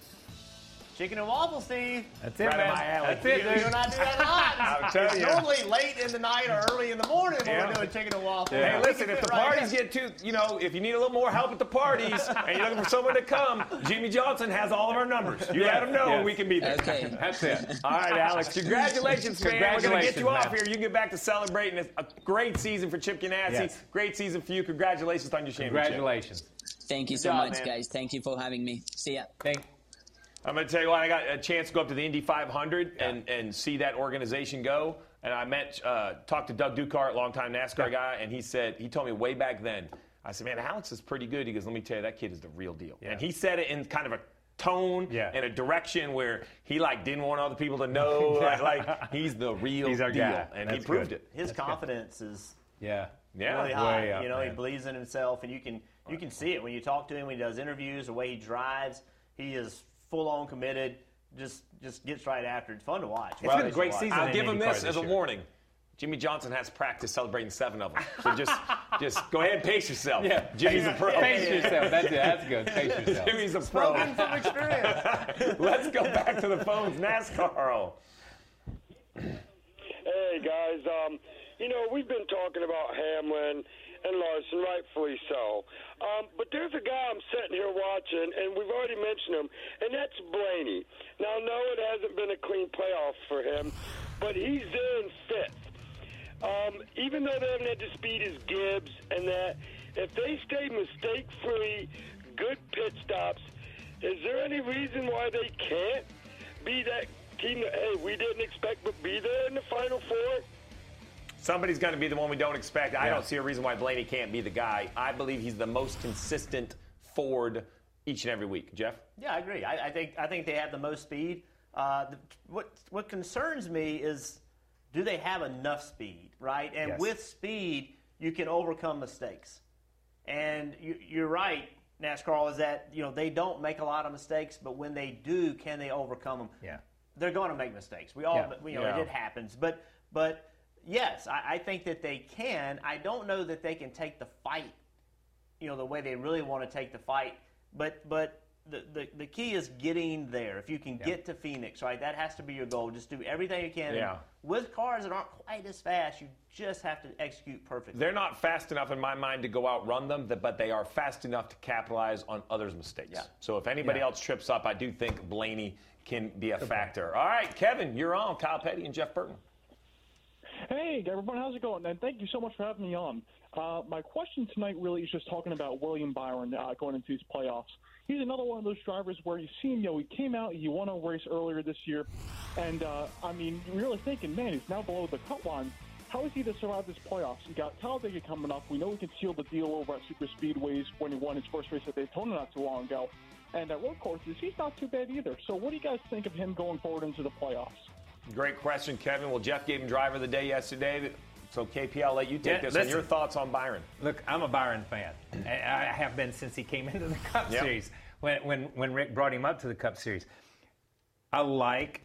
Chicken and waffle, Steve. That's it, Right man. my alley. That's it, You, dude. you and I do that a lot. I'll tell it's you. normally late in the night or early in the morning when Yeah. we're doing chicken and waffles. Hey, listen, if the right parties in. get too, you know, if you need a little more help at the parties and you're looking for someone to come, Jimmie Johnson has all of our numbers. You let him know Yes. and we can be there. Okay. That's it. All right, Alex. Congratulations, man. We're going to get Congratulations, you off here. You can get back to celebrating a great season for Chip Ganassi. Yes. Great season for you. Congratulations on your championship. Congratulations. Thank you Good so job, much, man. guys. Thank you for having me. See ya. Thank. I'm going to tell you what, I got a chance to go up to the Indy 500 and, and see that organization go. And I met, uh, talked to Doug Duchardt, longtime NASCAR guy, and he said, he told me way back then, I said, man, Alex is pretty good. He goes, let me tell you, that kid is the real deal. Yeah. And he said it in kind of a tone Yeah. and a direction where he like didn't want other people to know like, like he's the real He's our deal guy. and That's he proved good. it His confidence is Yeah. Yeah, really way high. up, you know, he believes in himself, and you can you can see it when you talk to him when he does interviews, the way he drives. He is full on committed. Just just gets right after. It's fun to watch. It's been a great season. I'll give him this this as a year. warning. Jimmie Johnson has practice celebrating seven of them. So just, just go ahead and pace yourself. Yeah. Jimmie's a pro. Pace yourself. That's it. That's good. Pace yourself. Jimmie's a pro. Spoken from experience. Let's go back to the phones. NASCAR. Hey guys, um, you know we've been talking about Hamlin and Larson, rightfully so. Um, but there's a guy I'm sitting here watching, and we've already mentioned him, and that's Blaney. Now, no, it hasn't been a clean playoff for him, but he's there in fifth. Um, even though they haven't had the speed as Gibbs and that, if they stay mistake-free, good pit stops, is there any reason why they can't be that team that, hey, we didn't expect but be there in the Final Four? Somebody's going to be the one we don't expect. I Yeah. don't see a reason why Blaney can't be the guy. I believe he's the most consistent Ford each and every week. Jeff? Yeah, I agree. I, I think I think they have the most speed. Uh, the, what what concerns me is, do they have enough speed? Right, and Yes. with speed, you can overcome mistakes. And you, you're right, NASCAR is that you know they don't make a lot of mistakes, but when they do, can they overcome them? Yeah. they're going to make mistakes. We all, Yeah. you know, Yeah. it happens. But, but yes, I, I think that they can. I don't know that they can take the fight, you know, the way they really want to take the fight. But, but the, the, the key is getting there. If you can get to Phoenix, right, that has to be your goal. Just do everything you can. Yeah. With cars that aren't quite as fast, you just have to execute perfectly. They're not fast enough in my mind to go outrun them, but they are fast enough to capitalize on others' mistakes. Yeah. So if anybody Yeah. else trips up, I do think Blaney can be a factor. All right, Kevin, you're on. Kyle Petty and Jeff Burton. Hey, everyone, how's it going? And thank you so much for having me on. Uh, my question tonight really is just talking about William Byron uh, going into these playoffs. He's another one of those drivers where you see him, you know, he came out, he won a race earlier this year, and uh, I mean, you're really thinking, man, he's now below the cut line. How is he to survive this playoffs? You got Talladega coming up. We know he can seal the deal over at Super Speedways when he won his first race at Daytona not too long ago. And at road courses, he's not too bad either. So, what do you guys think of him going forward into the playoffs? Great question, Kevin. Well, Jeff gave him driver of the day yesterday. So, KP, I'll let you take Yeah, this. listen. And your thoughts on Byron? Look, I'm a Byron fan. I I have been since he came into the Cup Yep. Series. When, when, when Rick brought him up to the Cup Series, I like,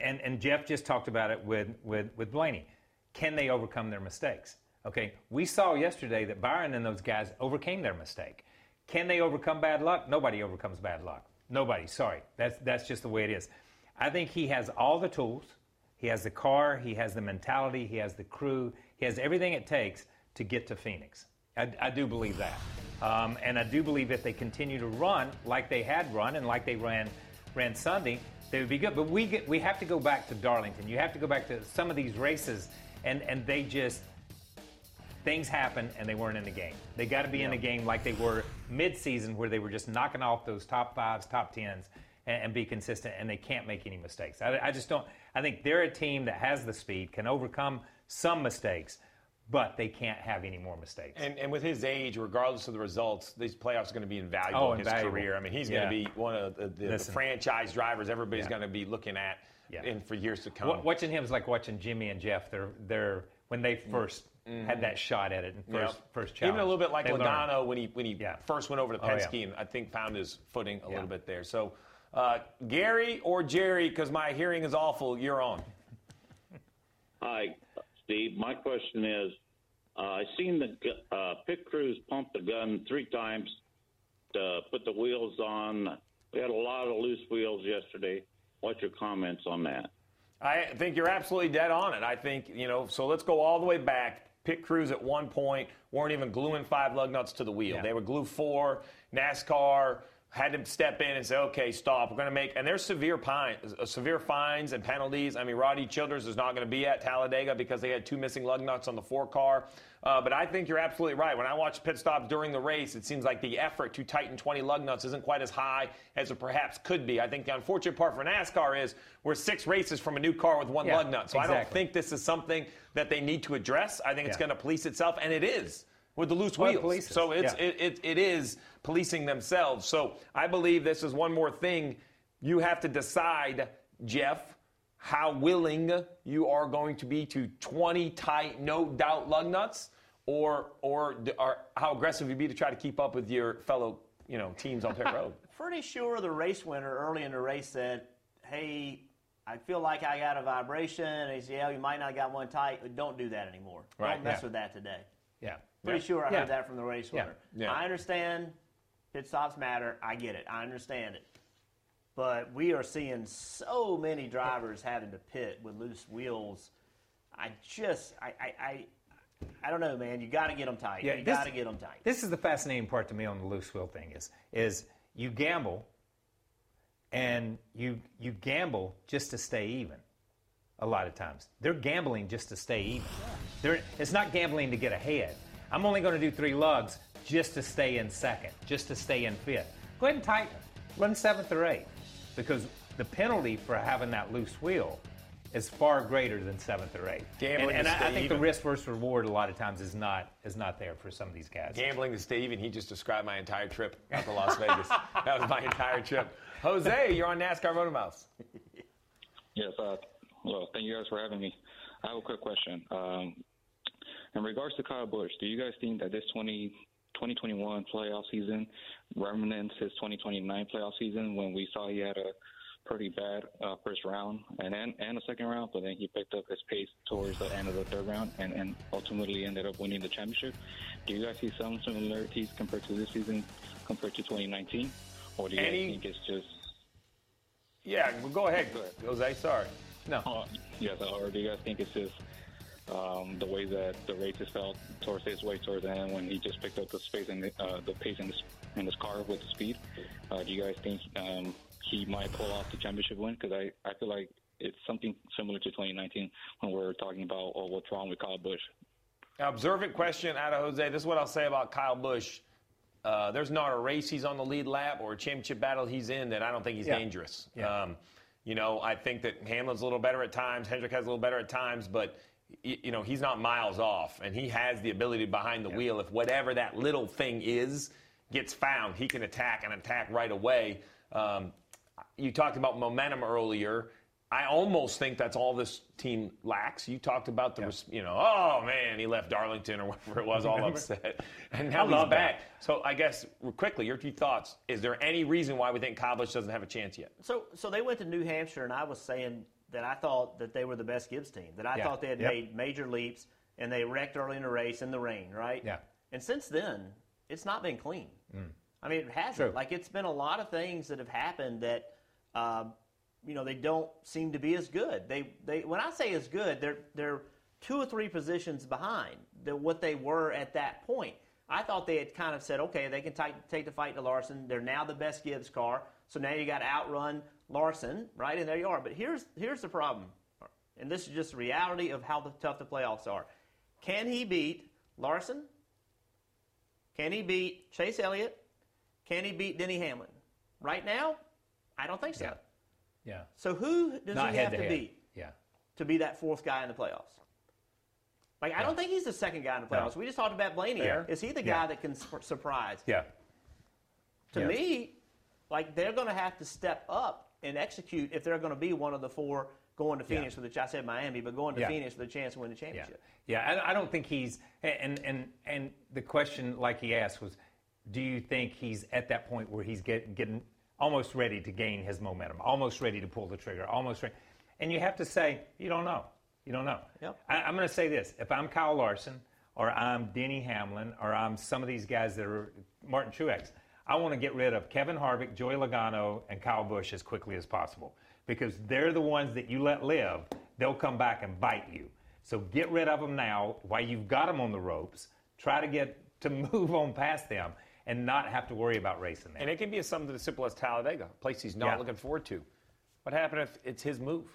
and, and Jeff just talked about it with, with, with Blaney. Can they overcome their mistakes? Okay, we saw yesterday that Byron and those guys overcame their mistake. Can they overcome bad luck? Nobody overcomes bad luck. Nobody. Sorry. That's that's just the way it is. I think he has all the tools. He has the car. He has the mentality. He has the crew. He has everything it takes to get to Phoenix. I, I do believe that, um, and I do believe if they continue to run like they had run and like they ran ran Sunday, they would be good. But we get we have to go back to Darlington. You have to go back to some of these races, and and they just things happen and they weren't in the game. They got to be in the game like they were mid-season, where they were just knocking off those top fives, top tens, and, and be consistent. And they can't make any mistakes. I, I just don't. I think they're a team that has the speed, can overcome some mistakes, but they can't have any more mistakes. And, and with his age, regardless of the results, these playoffs are going to be invaluable Oh, in his invaluable. career. I mean, he's Yeah. going to be one of the, the, the franchise drivers everybody's Yeah. going to be looking at Yeah. in, for years to come. Watching him is like watching Jimmy and Jeff. They're they're when they mm. 1st mm-hmm. had that shot at it and first Yeah. first challenge. Even a little bit like. Logano when he when he first went over to Oh. Penske, and I think found his footing a little bit there. So, uh, Gary or Jerry, because my hearing is awful, you're on. Hi, Steve. My question is, uh, I seen the gu- uh, pit crews pump the gun three times to put the wheels on. We had a lot of loose wheels yesterday. What's your comments on that? I think you're absolutely dead on it. I think, you know, so let's go all the way back. Pit crews at one point weren't even gluing five lug nuts to the wheel. They would glue four. NASCAR had to step in and say, okay, stop. We're going to make, and there's severe, pine, uh, severe fines and penalties. I mean, Roddy Childers is not going to be at Talladega because they had two missing lug nuts on the four car. Uh, but I think you're absolutely right. When I watch pit stops during the race, it seems like the effort to tighten 20 lug nuts isn't quite as high as it perhaps could be. I think the unfortunate part for NASCAR is we're six races from a new car with one Yeah, lug nut. So I don't think this is something that they need to address. I think it's Yeah. going to police itself, and it is with the loose Well, wheels. So it's yeah. it, it, it is policing themselves. So I believe this is one more thing you have to decide, Jeff, how willing you are going to be to 20 tight, no doubt lug nuts, or or, or how aggressive you be to try to keep up with your fellow you know teams on pit road. Pretty sure the race winner early in the race said, "Hey, I feel like I got a vibration." And he said, "Yeah, you might not got one tight, but don't do that anymore. Right, Don't mess yeah. with that today." Yeah. Pretty Yeah. sure I Yeah. heard that from the race Yeah. winner. Yeah. I understand pit stops matter. I get it. I understand it. But we are seeing so many drivers having to pit with loose wheels. I just, I, I, I, I don't know, man. You got to get them tight. you this- got to get them tight. This is the fascinating part to me on the loose wheel thing is is you gamble and you you gamble just to stay even. A lot of times they're gambling just to stay even. They're, it's not gambling to get ahead. I'm only going to do three lugs just to stay in second, just to stay in fifth. Go ahead and tighten. Run seventh or eighth because the penalty for having that loose wheel is far greater than seventh or eighth. Gambling and, to and I, I stay think the risk versus reward a lot of times is not is not there for some of these guys. Gambling to stay even. He just described my entire trip out to Las Vegas. that was my entire trip. Jose, you're on NASCAR MotorMouths. Yes, uh, well, thank you guys for having me. I have a quick question. Um, in regards to Kyle Busch, do you guys think that this 20, 2021 playoff season remnants his 2029 playoff season when we saw he had a pretty bad uh, first round and then and a second round, but then he picked up his pace towards the end of the third round and, and ultimately ended up winning the championship? Do you guys see some similarities compared to this season compared to 2019? Or do you Any- guys think it's just Yeah, well, go ahead, Jose. Sorry. No. Uh, yes, or do you guys think it's just um, the way that the races felt towards his way towards the end when he just picked up the space and the, uh, the pace in his, in his car with the speed? Uh, do you guys think um, he might pull off the championship win? Because I, I feel like it's something similar to 2019 when we're talking about oh, what's wrong with Kyle Busch. Observant question out of Jose. This is what I'll say about Kyle Busch. Uh, there's not a race he's on the lead lap or a championship battle he's in that I don't think he's Yeah. dangerous. Yeah. Um, you know, I think that Hamlin's a little better at times. Hendrick has a little better at times, but y- you know he's not miles off, and he has the ability behind the wheel. If whatever that little thing is gets found, he can attack and attack right away. Um, you talked about momentum earlier. I almost think that's all this team lacks. You talked about the, res you know, oh man, he left Darlington or whatever it was, all Remember? upset, and now he's love back. So I guess quickly, your two thoughts: Is there any reason why we think Kyle Busch doesn't have a chance yet? So, so they went to New Hampshire, and I was saying that I thought that they were the best Gibbs team. That I Yeah. thought they had Yep. made major leaps, and they wrecked early in the race in the rain, right? Yeah. And since then, it's not been clean. Mm. I mean, it hasn't. True. Like it's been a lot of things that have happened that, uh, you know, they don't seem to be as good. They they when I say as good, they're they're two or three positions behind than what they were at that point. I thought they had kind of said, okay, they can take take the fight to Larson. They're now the best Gibbs car, so now you got to outrun Larson, right? And there you are. But here's here's the problem, and this is just the reality of how the, tough the playoffs are. Can he beat Larson? Can he beat Chase Elliott? Can he beat Denny Hamlin? Right now, I don't think so. Yeah. So who does Not he have to head-to-head. beat Yeah. to be that fourth guy in the playoffs? Like I don't think he's the second guy in the No. playoffs. We just talked about Blaney. Fair. Is he the Yeah. guy that can sur- surprise? Yeah. To Yeah. me, like they're going to have to step up and execute if they're going to be one of the four going to Yeah. Phoenix with the I said Miami, but going to Yeah. Phoenix with a chance to win the championship. Yeah, I, I don't think he's. And and and the question, like he asked, was, do you think he's at that point where he's get, getting almost ready to gain his momentum, almost ready to pull the trigger, almost ready? And you have to say, you don't know. You don't know. Yep. I, I'm going to say this: if I'm Kyle Larson, or I'm Denny Hamlin, or I'm some of these guys that are Martin Truex, I want to get rid of Kevin Harvick, Joey Logano, and Kyle Busch as quickly as possible because they're the ones that you let live. They'll come back and bite you. So get rid of them now while you've got them on the ropes. Try to get to move on past them and not have to worry about racing them. And it can be something as simple as Talladega, a place he's not Yeah. looking forward to. What happened if it's his move?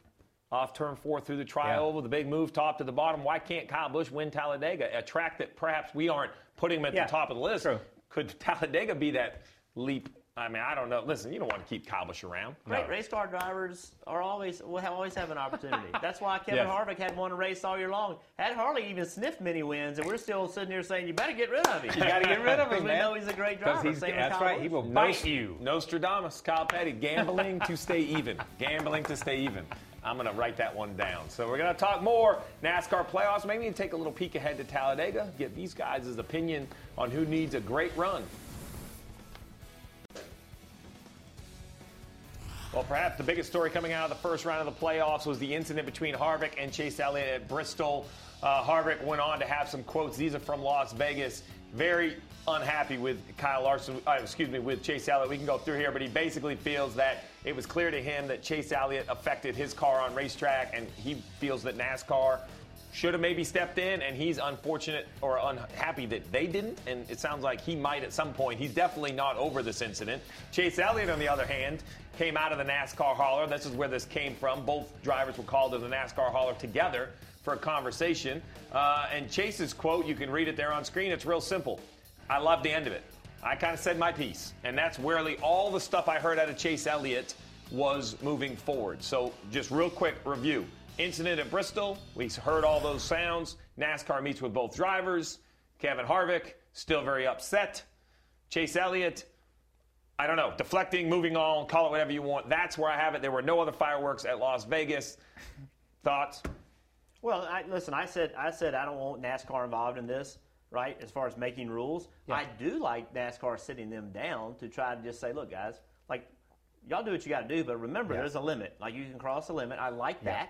Off turn four through the tri Yeah. oval, the big move, top to the bottom. Why can't Kyle Busch win Talladega? A track that perhaps we aren't putting him at Yeah. the top of the list. Could Talladega be that leap? I mean, I don't know. Listen, you don't want to keep Kyle Busch around. Great race car drivers are always will have, always have an opportunity. That's why Kevin Yes. Harvick had won a race all year long. Had Harley even sniffed many wins, and we're still sitting here saying you better get rid of him. You got to get rid of him, we know he's a great driver. he's- Same that's right. Busch. He will bite you. Nostradamus, Kyle Petty, gambling to stay even. Gambling to stay even. I'm going to write that one down. So we're going to talk more NASCAR playoffs. Maybe take a little peek ahead to Talladega. Get these guys' opinion on who needs a great run. Well, perhaps the biggest story coming out of the first round of the playoffs was the incident between Harvick and Chase Elliott at Bristol. Uh, Harvick went on to have some quotes. These are from Las Vegas. Very unhappy with Kyle Larson, uh, excuse me, with Chase Elliott. We can go through here, but he basically feels that it was clear to him that Chase Elliott affected his car on racetrack, and he feels that NASCAR should have maybe stepped in, and he's unfortunate or unhappy that they didn't. And it sounds like he might at some point. He's definitely not over this incident. Chase Elliott, on the other hand, came out of the NASCAR hauler. This is where this came from. Both drivers were called to the NASCAR hauler together for a conversation. Uh, and Chase's quote, you can read it there on screen. It's real simple. I love the end of it. I kind of said my piece. And that's really all the stuff I heard out of Chase Elliott was moving forward. So just real quick review. Incident at Bristol, we heard all those sounds. NASCAR meets with both drivers. Kevin Harvick, still very upset. Chase Elliott, I don't know, deflecting, moving on, call it whatever you want. That's where I have it. There were no other fireworks at Las Vegas. Thoughts? Well, I, listen, I said I said I don't want NASCAR involved in this, right? As far as making rules, I do like NASCAR sitting them down to try to just say, look, guys, like y'all do what you got to do, but remember, Yeah. there's a limit. Like you can cross the limit. I like Yeah.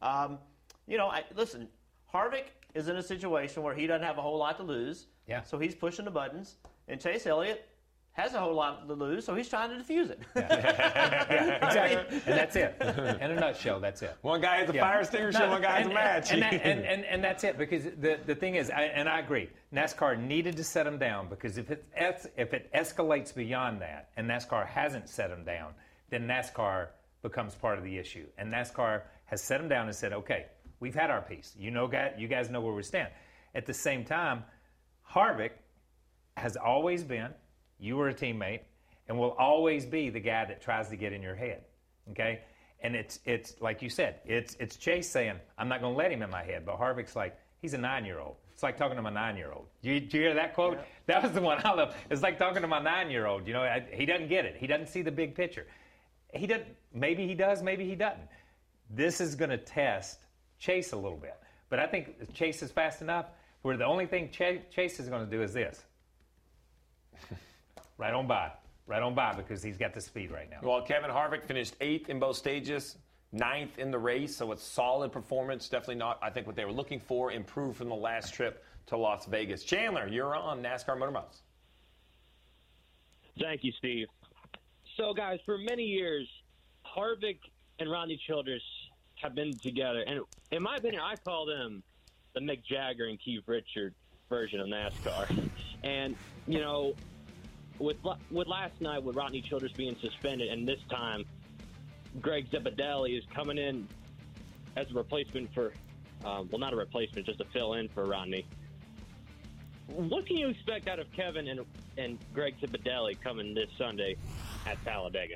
that. Um, you know, I, listen, Harvick is in a situation where he doesn't have a whole lot to lose. Yeah. So he's pushing the buttons, and Chase Elliott has a whole lot to lose, so he's trying to defuse it. Yeah, exactly. and that's it. In a nutshell, that's it. One guy has a fire extinguisher, one guy has a and- match. And, that- and, and, and that's it, because the, the thing is, I, and I agree, NASCAR needed to set them down, because if it, if it escalates beyond that, and NASCAR hasn't set them down, then NASCAR becomes part of the issue. And NASCAR has set them down and said, okay, we've had our piece. You know, guy- you guys know where we stand. At the same time, Harvick has always been, you were a teammate, and will always be the guy that tries to get in your head. Okay? And it's it's like you said, it's it's Chase saying, I'm not gonna let him in my head, but Harvick's like, he's a nine year old. It's like talking to my nine year old. Do you, you hear that quote? That was the one I love. It's like talking to my nine year old. You know, I, he doesn't get it. He doesn't see the big picture. He doesn't maybe he does, maybe he doesn't. This is gonna test Chase a little bit. But I think Chase is fast enough where the only thing Ch- Chase is gonna do is this. right on by. Right on by because he's got the speed right now. Well, Kevin Harvick finished eighth in both stages, ninth in the race, so it's solid performance. Definitely not, I think, what they were looking for. Improved from the last trip to Las Vegas. Chandler, you're on NASCAR Motor Mouths. Thank you, Steve. So, guys, for many years, Harvick and Rodney Childers have been together, and in my opinion, I call them the Mick Jagger and Keith Richard version of NASCAR. And you know, with with last night with Rodney Childers being suspended, and this time Greg Zipadelli is coming in as a replacement for, um, well, not a replacement, just a fill in for Rodney. What can you expect out of Kevin and and Greg Zipadelli coming this Sunday at Talladega?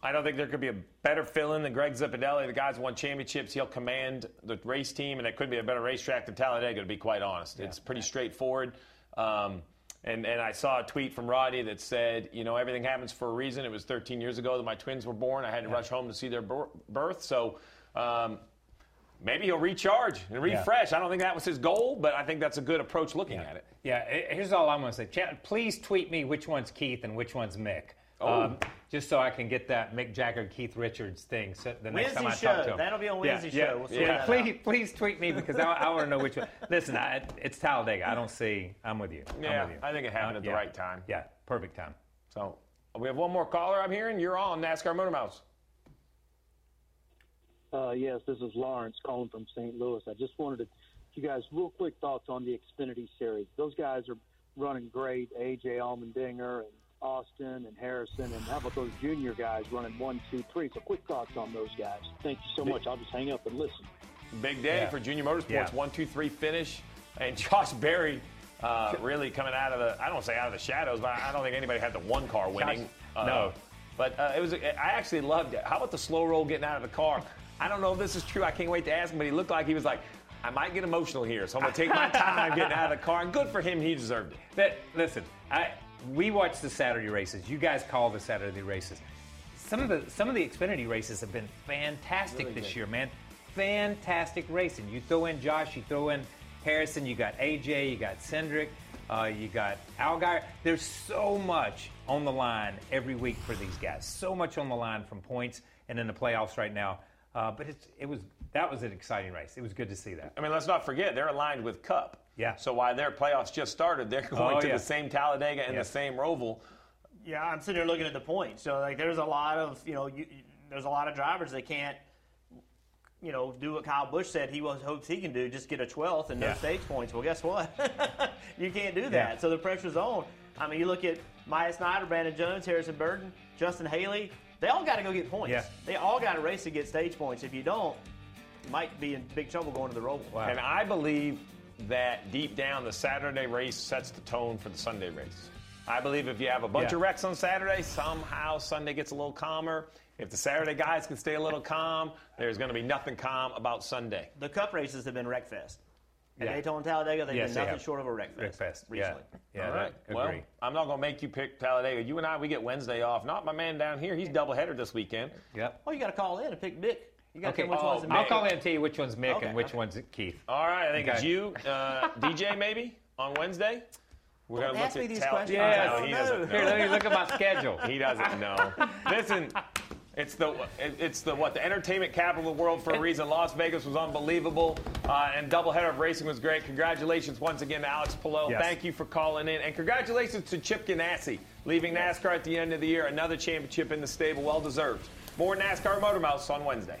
I don't think there could be a better fill-in than Greg Zipadelli. The guy's won championships. He'll command the race team, and it could be a better racetrack than Talladega, to be quite honest. It's pretty straightforward. Um, and, and I saw a tweet from Roddy that said, you know, everything happens for a reason. It was 13 years ago that my twins were born. I had to rush home to see their birth. So um, maybe he'll recharge and Yeah. refresh. I don't think that was his goal, but I think that's a good approach looking at it. Yeah, here's all I'm going to say. Chat, please tweet me which one's Keith and which one's Mick. Oh. Um, just so I can get that Mick Jagger, Keith Richards thing. So the next time I Wednesday talk show. to him. That'll be on Yeah, Wednesday yeah, show. We'll sort yeah. that please, out. please tweet me because I, I want to know which one. Listen, I, it's Talladega. I don't see. I'm with you. I'm Yeah, with you. I think it happened Uh, at the yeah. right time. Yeah, perfect time. So we have one more caller I'm hearing. You're on NASCAR MotorMouths. Uh, yes, this is Lawrence calling from St. Louis. I just wanted to, you guys, real quick thoughts on the Xfinity series. Those guys are running great. AJ Allmendinger and Austin and Harrison, and how about those junior guys running one, two, three? So, quick thoughts on those guys. Thank you so much. I'll just hang up and listen. Big day Yeah. for Junior Motorsports. Yeah. One, two, three finish. And Josh Berry uh, really coming out of the, I don't say out of the shadows, but I don't think anybody had the one car winning. Josh- Uh, no. But uh, it was. I actually loved it. How about the slow roll getting out of the car? I don't know if this is true. I can't wait to ask him, but he looked like he was like, I might get emotional here, so I'm going to take my time getting out of the car. And good for him. He deserved it. That, listen, I we watch the Saturday races. You guys call the Saturday races. Some of the some of the Xfinity races have been fantastic Really this good. year, man. Fantastic racing. You throw in Josh, you throw in Harrison, you got AJ, you got Cindric, uh, you got Allgaier. There's so much on the line every week for these guys. So much on the line from points and in the playoffs right now. Uh, but it's, it was that was an exciting race. It was good to see that. I mean, let's not forget they're aligned with Cup. Yeah. So while their playoffs just started, they're going Oh, to yeah. the same Talladega and Yes. the same Roval. Yeah, I'm sitting there looking at the points. So like, there's a lot of you know, you, you- there's a lot of drivers that can't, you know, do what Kyle Busch said he was hopes he can do, just get a 12th and no Yeah. stage points. Well, guess what? you can't do that. Yeah. So the pressure's on. I mean, you look at Myatt Snider, Brandon Jones, Harrison Burton, Justin Haley. They all got to go get points. Yeah. They all got to race to get stage points. If you don't, you might be in big trouble going to the Roval. And I believe that deep down, the Saturday race sets the tone for the Sunday race. I believe if you have a bunch Yeah. of wrecks on Saturday, somehow Sunday gets a little calmer. If the Saturday guys can stay a little calm, there's going to be nothing calm about Sunday. The Cup races have been wreck fest. At Yeah. Daytona Talladega, they've Yes, been nothing short of a wreck fest. Wreck fest, yeah. recently. Yeah, All that- agree. Well, I'm not going to make you pick Talladega. You and I, we get Wednesday off. Not my man down here. He's doubleheader this weekend. Yep. Oh, you got to call in and pick Mick. You got to Okay, pick which oh, one's I'll call in and tell you which one's Mick Okay, and which okay. one's Keith. All right, I think it's you, uh, DJ, maybe on Wednesday. We're Don't gonna look ask at me these Tal- questions. Yes. No, he doesn't know. Here, let me look at my schedule. He doesn't know. Listen, it's the it's the what the entertainment capital of the world for a reason. Las Vegas was unbelievable, uh, and doubleheader of racing was great. Congratulations once again to Alex Palou. Yes. Thank you for calling in, and congratulations to Chip Ganassi leaving NASCAR at the end of the year. Another championship in the stable, well deserved. More NASCAR MotorMouths on Wednesday.